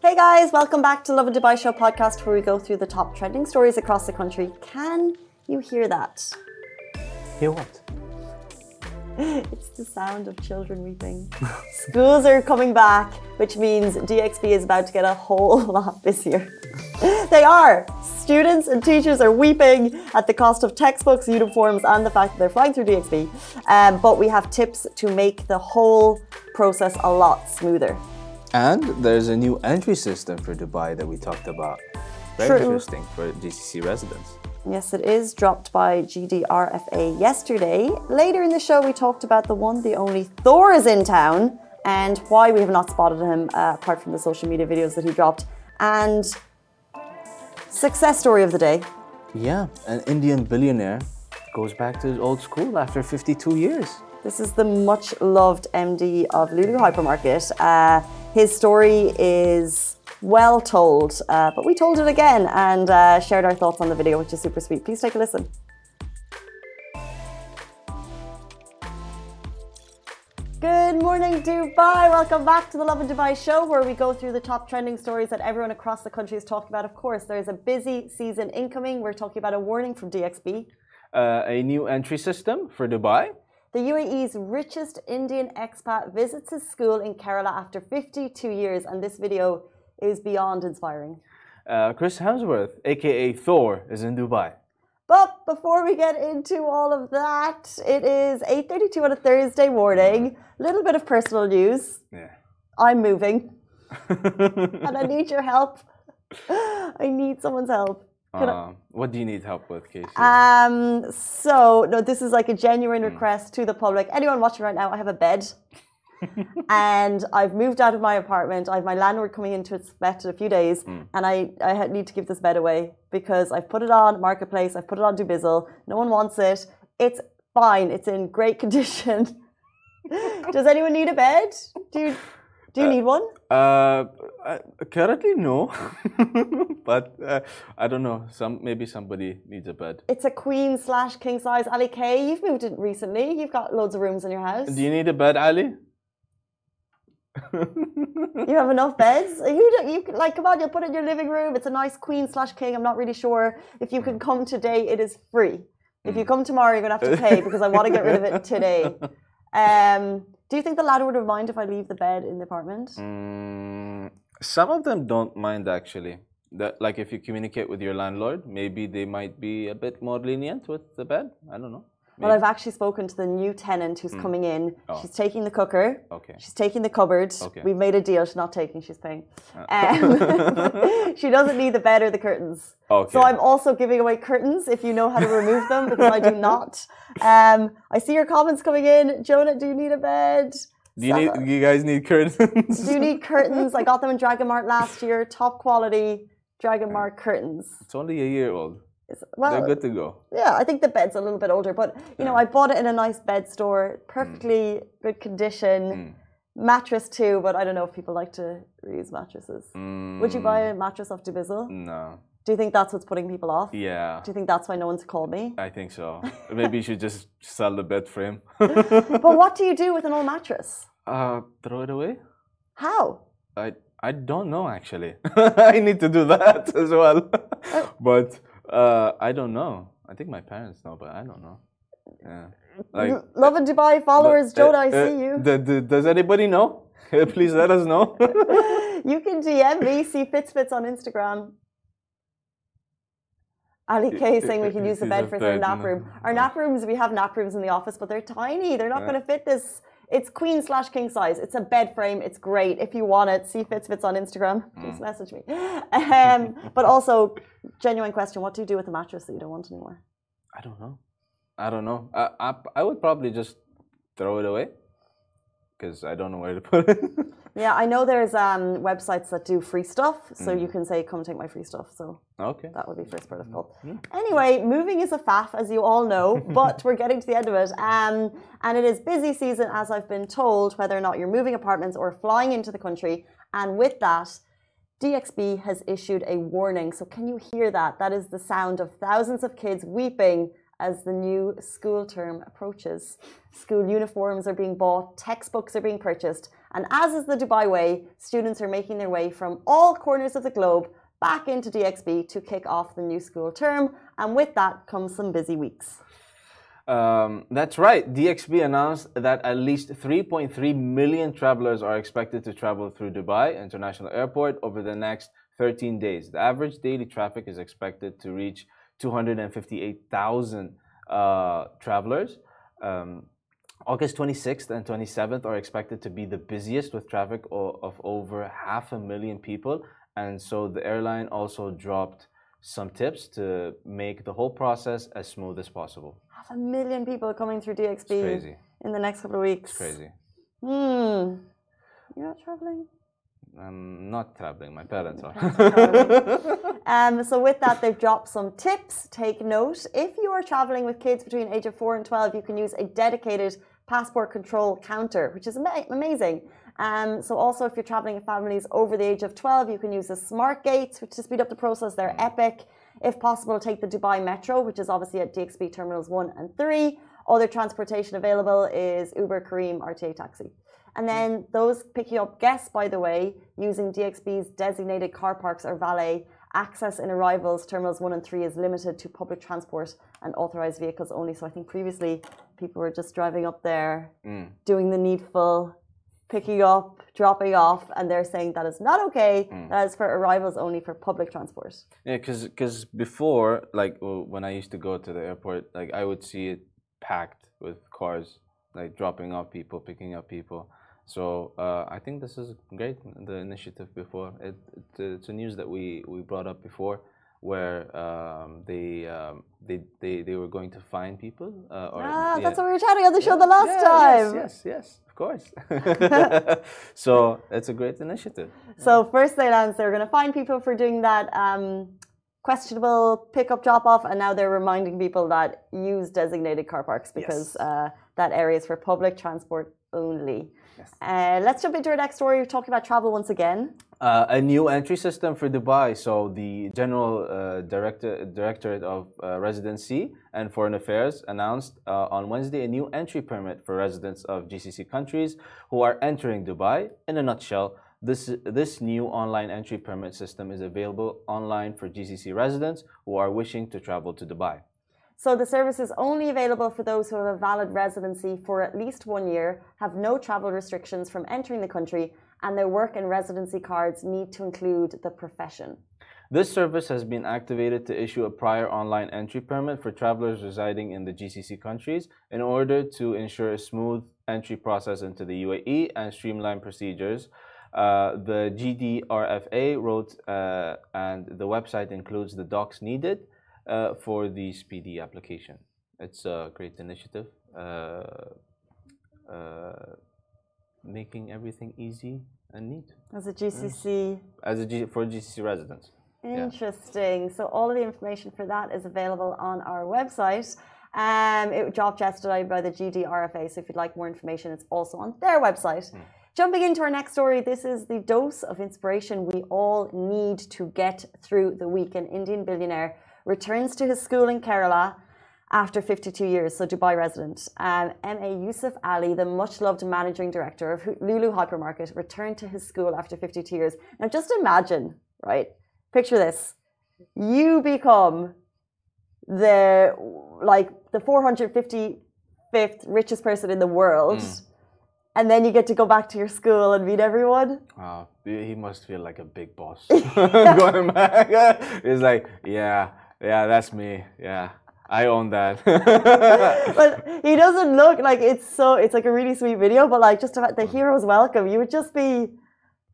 Hey guys, welcome back to Lovin Dubai Show podcast where we go through the top trending stories across the country. Can you hear that? Hear what? It's the sound of children weeping. Schools are coming back, which means DXB is about to get a whole lot busier. they are. Students and teachers are weeping at the cost of textbooks, uniforms, and the fact that they're flying through DXB. Um, but we have tips to make the whole process a lot smoother. And there's a new entry system for Dubai that we talked about. Very True. interesting for GCC residents. Yes, it is dropped by GDRFA yesterday. Later in the show, we talked about the one, the only Thor is in town and why we have not spotted him uh, apart from the social media videos that he dropped. And success story of the day. Yeah, an Indian billionaire goes back to his old school after 52 years. This is the much loved MD of Lulu Hypermarket. Uh, his story is well told, uh, but we told it again and uh, shared our thoughts on the video, which is super sweet. Please take a listen. Good morning, Dubai. Welcome back to the Lovin Dubai show, where we go through the top trending stories that everyone across the country is talking about. Of course, there is a busy season incoming. We're talking about a warning from DXB. Uh, a new entry system for Dubai. The UAE's richest Indian expat visits his school in Kerala after 52 years, and this video is beyond inspiring. Uh, Chris Hemsworth, aka Thor, is in Dubai. But before we get into all of that, it is 8:32 on a Thursday morning. Little bit of personal news. Yeah. I'm moving, and I need your help. I need someone's help. Um, what do you need help with, Casey? Um, so no, this is like a genuine request to the public. Anyone watching right now, I have a bed. and I've moved out of my apartment. I have my landlord coming into inspect in a few days, and I, I need to give this bed away because I've put it on Marketplace, I've put it on Dubizzle. No one wants it. It's fine. It's in great condition. Does anyone need a bed? Do you do you need one? Uh, uh, currently, no. but uh, I don't know. Some maybe somebody needs a bed. It's a queen slash king size Ali K. You've moved in recently. You've got loads of rooms in your house. Do you need a bed, Ali? You have enough beds. You, don't- you like come on. You'll put it in your living room. It's a nice queen slash king. I'm not really sure if you can come today. It is free. If you come tomorrow, you're gonna have to pay because I want to get rid of it today. Um, do you think the landlord would have mind if I leave the bed in the apartment? Mm, some of them don't mind actually. That like if you communicate with your landlord, maybe they might be a bit more lenient with the bed. I don't know. Well, I've actually spoken to the new tenant who's coming in. Oh. She's taking the cooker. Okay. She's taking the cupboard. Okay. We've made a deal. She's not taking. She's paying. Um, she doesn't need the bed or the curtains. Okay. So I'm also giving away curtains if you know how to remove them because I do not. Um, I see your comments coming in. Jonah, do you need a bed? Do you need? You guys need curtains? Do you need curtains? I got them in Dragon Mart last year. Top quality Dragon Mart curtains. it's only a year old. It's- They're good to go. yeah, I think the bed's a little bit older, but you know, I bought it in a nice bed store, mm. perfectly good condition. Mm. Mattress too, but I don't know if people like to reuse mattresses. Would you buy a mm. mattress off Dubizzle? No. Do you think that's what's putting people off? Yeah. Do you think that's why no one's called me? I think so. Maybe you should just sell the bed frame. But what do you do with an old mattress? uh, throw it away. How? I I don't know actually. I need to do that as well. Oh. but uh, I don't know. I think my parents know, but I don't know. Yeah. Like Lovin Dubai followers, uh, Jonah, I uh, see you. does anybody know? Please let us know. You can DM me, see Fitsfits on Instagram. Ali K saying we can use the bed for bed, nap room. Our nap rooms, we have nap rooms in the office, but they're tiny. They're not Yeah. going to fit this. It's queen slash king size. It's a bed frame. It's great. If you want it, see Fitsfits on Instagram. Mm. Just message me. Um, but also, genuine question: What do you do with the mattress that you don't want anymore? I don't know. I don't know. I, I, I would probably just throw it away because I don't know where to put it. Yeah, I know there's um, websites that do free stuff, so Mm. you can say, "Come take my free stuff." So okay. That would be first part of protocol. Anyway, moving is a faff, as you all know, but we're getting to the end of it. Um, and it is busy season, as I've been told, whether or not you're moving apartments or flying into the country. And with that, DXB has issued a warning. So, can you hear that? That is the sound of thousands of kids weeping as the new school term approaches. School uniforms are being bought, textbooks are being purchased, And as is the Dubai way, students are making their way from all corners of the globe back into DXB to kick off the new school term. And with that comes some busy weeks. Um, that's right. DXB announced that at least 3.3 million travelers are expected to travel through Dubai International Airport over the next 13 days. The average daily traffic is expected to reach 258,000 uh, travelers. Um, August 26th and 27th are expected to be the busiest with traffic of over half a million people. And so the airline also dropped some tips to make the whole process as smooth as possible. Half a million people coming through DXB in the next couple of weeks. It's crazy. Hmm. You're not traveling? I'm not traveling. My parents are. um, so with that, they've dropped some tips. Take note. If you are traveling with kids between age of four and 12, you can use a dedicated passport control counter, which is ama amazing. Um, so also, if you're traveling with families over the age of 12, you can use the smart gates, which to speed up the process. They're mm. epic. If possible, take the Dubai Metro, which is obviously at DXB terminals one and three. Other transportation available is Uber, Careem, RTA Taxi. And then those picking up guests, by the way, using DXB's designated car parks or valet, access in arrivals terminals one and three is limited to public transport and authorized vehicles only. So I think previously people were just driving up there, mm. doing the needful, picking up, dropping off, and they're saying that is not okay. Mm. That is for arrivals only for public transport. Yeah, because because before, like when I used to go to the airport, like I would see it packed with cars, like dropping off people, picking up people. So uh, I think this is great. The initiative before it, it, it's a news that we we brought up before where um, they, um, they they they were going to find people. Uh, or, ah, yeah. that's what we were chatting on the show yeah, the last yeah, time. Yes, yes, yes, of course. so it's a great initiative. So first they announced they were going to find people for doing that um, questionable pickup drop off, and now they're reminding people that use designated car parks because yes. uh, that area is for public transport only. Yes. Uh, let's jump into our next story. We're talking about travel once again. Uh, a new entry system for Dubai. So the General uh, Director, Directorate of uh, Residency and Foreign Affairs announced uh, on Wednesday a new entry permit for residents of GCC countries who are entering Dubai. In a nutshell, this, this new online entry permit system is available online for GCC residents who are wishing to travel to Dubai. So the service is only available for those who have a valid residency for at least one year, have no travel restrictions from entering the country, and their work and residency cards need to include the profession. This service has been activated to issue a prior online entry permit for travelers residing in the GCC countries in order to ensure a smooth entry process into the UAE and streamline procedures. Uh, the GDRFA wrote, uh, and the website includes the docs needed for the speedy application. It's a great initiative, uh, uh, making everything easy and neat. As a GCC. As a G, for GCC residents. Interesting. Yeah. So all of the information for that is available on our website. Um, it dropped yesterday by the GDRFA. So if you'd like more information, it's also on their website. Mm. Jumping into our next story, this is the dose of inspiration we all need to get through the week. An Indian billionaire returns to his school in Kerala after 52 years, so Dubai resident. Um, M.A. Yusuf Ali, the much loved managing director of Lulu Hypermarket, returned to his school after 52 years. Now, just imagine, right? Picture this. You become the like the 455th richest person in the world. Mm. And then you get to go back to your school and meet everyone. Oh, he must feel like a big boss going back. He's like, yeah, yeah, that's me. Yeah. I own that. but he doesn't look like it's so. It's like a really sweet video, but like just about the hero's welcome, you would just be,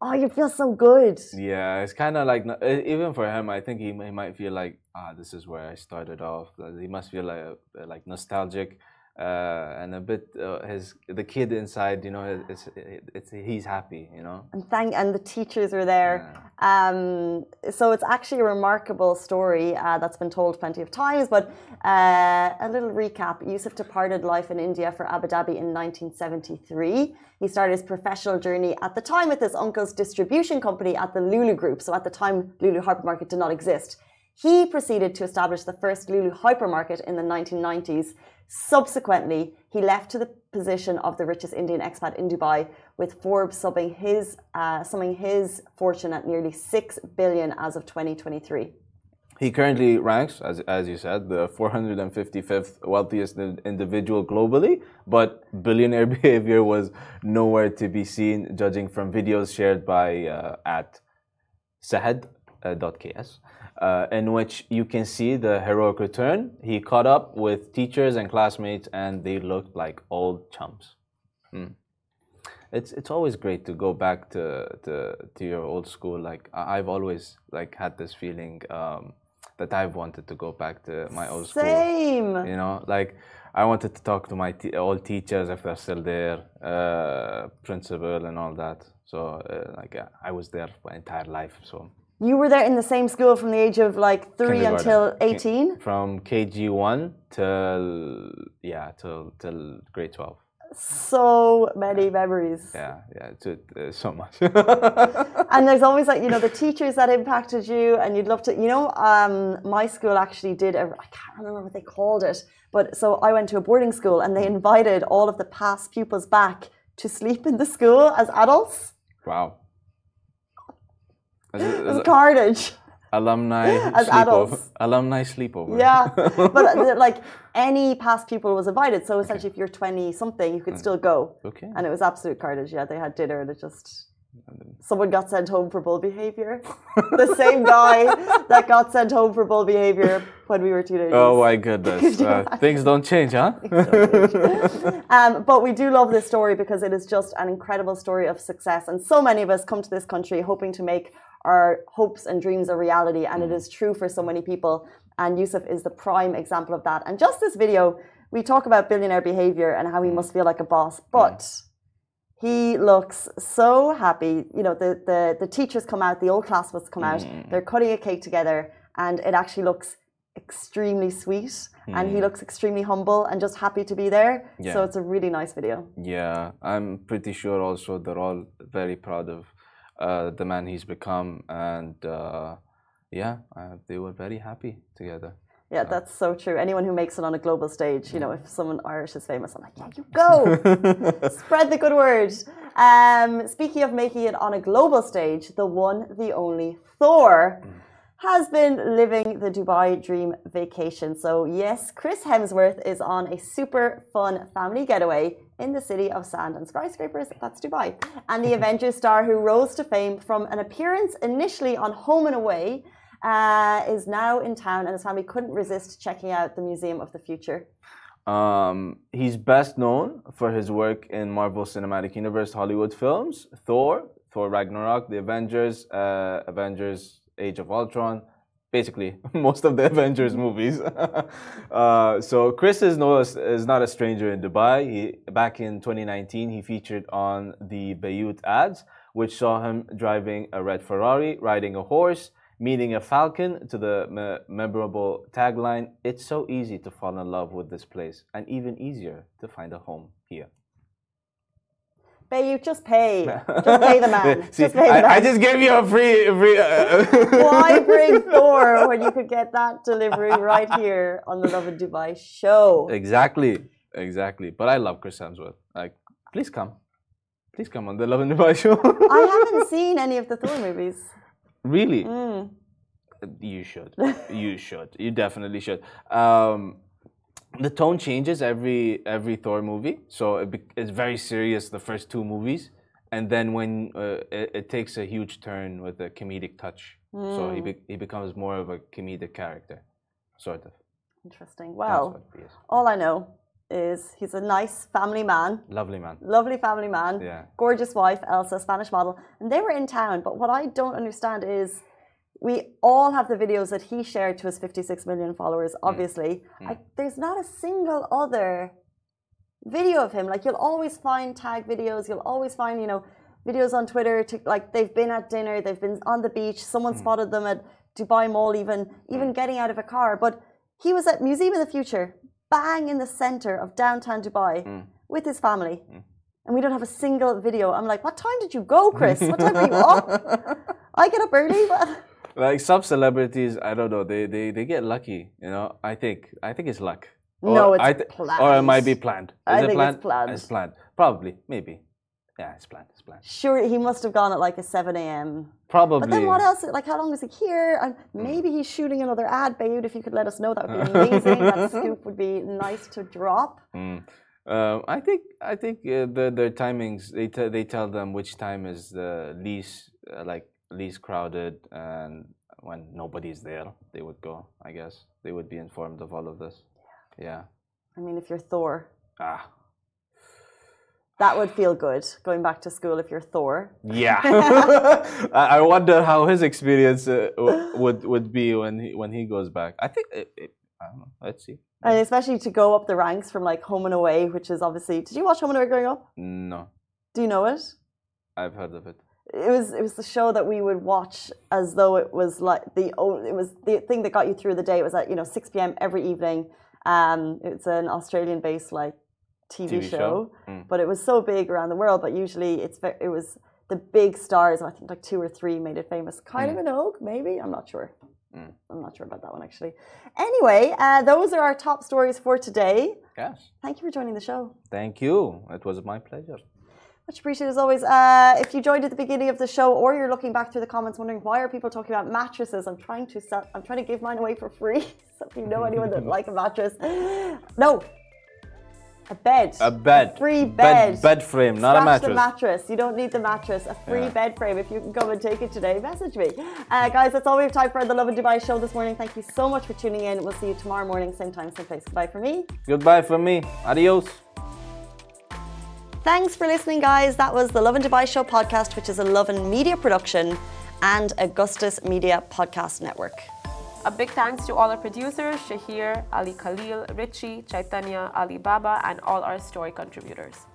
oh, you feel so good. Yeah, it's kind of like even for him, I think he, he might feel like, ah, this is where I started off. He must feel like like nostalgic uh, and a bit uh, his the kid inside you know it's, it's, it's, he's happy you know? And thank and the teachers are there. Yeah. um, so it's actually a remarkable story uh, that's been told plenty of times but uh, a little recap. Yusuf departed life in India for Abu Dhabi in 1973 he started his professional journey at the time with his uncle's distribution company at the Lulu Group. So at the time Lulu Hypermarket did not exist. He proceeded to establish the first Lulu hypermarket in the 1990s. Subsequently, he left to the position of the richest Indian expat in Dubai, with Forbes summing his, uh, summing his fortune at nearly 6 billion as of 2023. He currently ranks, as, as you said, the 455th wealthiest individual globally, but billionaire behavior was nowhere to be seen, judging from videos shared by uh, at sahad.ks, uh, in which you can see the heroic return. He caught up with teachers and classmates, and they looked like old chums. Mm. It's it's always great to go back to, to, to your old school. Like I've always like had this feeling. Um, that I've wanted to go back to my old school. Same. You know, like I wanted to talk to my old teachers if they're still there, uh, principal and all that. So uh, like uh, I was there my entire life. So you were there in the same school from the age of like three until eighteen. From KG one till yeah till till grade twelve so many memories. Yeah, yeah, it's, uh, so much. and there's always like you know the teachers that impacted you, and you'd love to. You know, um, my school actually did. I can't remember what they called it, but so I went to a boarding school, and they invited all of the past pupils back to sleep in the school as adults. Wow. It was carnage. alumni as sleepover. adults. Alumni sleepover. Yeah but uh, like any past pupil was invited so essentially okay. if you're 20 something you could still go. Okay. And it was absolute carnage yeah they had dinner and it just someone got sent home for bull behavior. The same guy that got sent home for bull behavior when we were teenagers. Oh my goodness. Uh, things don't change huh? Um, but we do love this story because it is just an incredible story of success and so many of us come to this country hoping to make our hopes and dreams a reality. And it mm. true for so many people. And Yusuf is the prime example of that. And just this video, we talk about billionaire behavior and how he mm. must feel like a boss, but he looks so happy. You know, the, the, the teachers come out, the old class must come out, mm. they're cutting a cake together, and it actually looks extremely sweet mm. and he mm. looks extremely humble and just happy to be there. Yeah. So it's a really nice video. Yeah, I'm pretty sure also they're all very proud of uh, the man he's become, and uh, yeah, uh, they were very happy together. Yeah, that's so true. Anyone who makes it on a global stage, you know, if someone Irish is famous, I'm like, yeah, you go, spread the good word. Um, speaking of making it on a global stage, the one, the only Thor. Mm has been living the Dubai dream vacation. So, yes, Chris Hemsworth is on a super fun family getaway in the city of sand and skyscrapers. That's Dubai. And the Avengers star who rose to fame from an appearance initially on Home and Away uh, is now in town, and his family couldn't resist checking out the Museum of the Future. Um, he's best known for his work in Marvel Cinematic Universe Hollywood films Thor, Thor Ragnarok, The Avengers, uh, Avengers Age of Ultron, basically most of the Avengers movies. uh, so Chris is, no, is not a stranger in Dubai. He, back in 2019, he featured on the Bayut ads, which saw him driving a red Ferrari, riding a horse, meeting a falcon to the me memorable tagline, It's so easy to fall in love with this place, and even easier to find a home here. Pay you just pay. Just pay the man. See, just pay the I, man. I just gave you a free. free uh, Why bring Thor when you could get that delivery right here on the Lovin Dubai show? Exactly, exactly. But I love Chris Hemsworth. Like, please come, please come on the Lovin Dubai show. I haven't seen any of the Thor movies. Really? Mm. You should. You should. You definitely should. Um, the tone changes every every Thor movie, so it be, it's very serious the first two movies, and then when uh, it, it, takes a huge turn with a comedic touch, mm. so he hmm. be, he becomes more of a comedic character, sort of. Interesting. Well, all I know is he's a nice family man. Lovely man. Lovely family man. Yeah. Gorgeous wife, Elsa, Spanish model, and they were in town. But what I don't understand is we all have the videos that he shared to his 56 million followers, mm. obviously. Mm. I, there's not a single other video of him. Like, you'll always find tag videos, you'll always find, you know, videos on Twitter, to, like, they've been at dinner, they've been on the beach, someone mm. spotted them at Dubai Mall, even, even mm. getting out of a car. But he was at Museum of the Future, bang in the center of downtown Dubai mm. with his family. And we don't have a single video. I'm like, what time did you go, Chris? What time were you up? I get up early. Like some celebrities, I don't know. They they they get lucky. You know, I think I think it's luck. Or No, it's I thi- planned. Or it might be planned. Is I it think it's planned? planned. It's planned. Probably, maybe. Yeah, it's planned. It's planned. Sure, he must have gone at like a 7 a.m. Probably. But then what else? Like, how long is he here? And Hmm. maybe he's shooting another ad, Bayut. If you could let us know, that would be amazing. that scoop would be nice to drop. Mm. Um, I think I think uh, the their timings they te- they tell them which time is the least uh, like least crowded and when nobody's there they would go. I guess they would be informed of all of this. Yeah. I mean, if you're Thor, Ah. that would feel good. Going back to school, if you're Thor. Yeah. I I wonder how his experience uh, would would be when he when he goes back. I think it, it, I don't know. Let's see. And especially to go up the ranks from like Home and Away, which is obviously. Did you watch Home and Away growing up? No, Do you know it? I've heard of it. It was it was the show that we would watch as though it was like the o- it was the thing that got you through the day. It was at you know six p.m. every evening. Um, it's an Australian-based like TV, TV show, show? Mm. but it was so big around the world. But usually it's it was the big stars. I think like two or three made it famous. Kind of Kylie Minogue, maybe I'm not sure. Mm. I'm not sure about that one actually. Anyway, uh, those are our top stories for today. Yes. Thank you for joining the show. Thank you. It was my pleasure. Much appreciated as always. Uh, if you joined at the beginning of the show, or you're looking back through the comments wondering why are people talking about mattresses, I'm trying to sell. I'm trying to give mine away for free. so if you know anyone that like a mattress, no, a bed, A bed. free Bed, bed. bed frame, not a Scratch mattress. the mattress. You don't need the mattress. A free Yeah. bed frame. If you can come and take it today, message me. Uh, guys, that's all we have time for the Lovin Dubai show this morning. Thank you so much for tuning in. We'll see you tomorrow morning, same time, same place. Goodbye for me. Goodbye for me. Adios. Thanks for listening, guys. That was the Lovin Dubai Show podcast, which is a Lovin Media production and Augustus Media Podcast Network. A big thanks to all our producers, Shahir, Ali Khalil, Richie, Chaitanya, Ali Baba, and all our story contributors.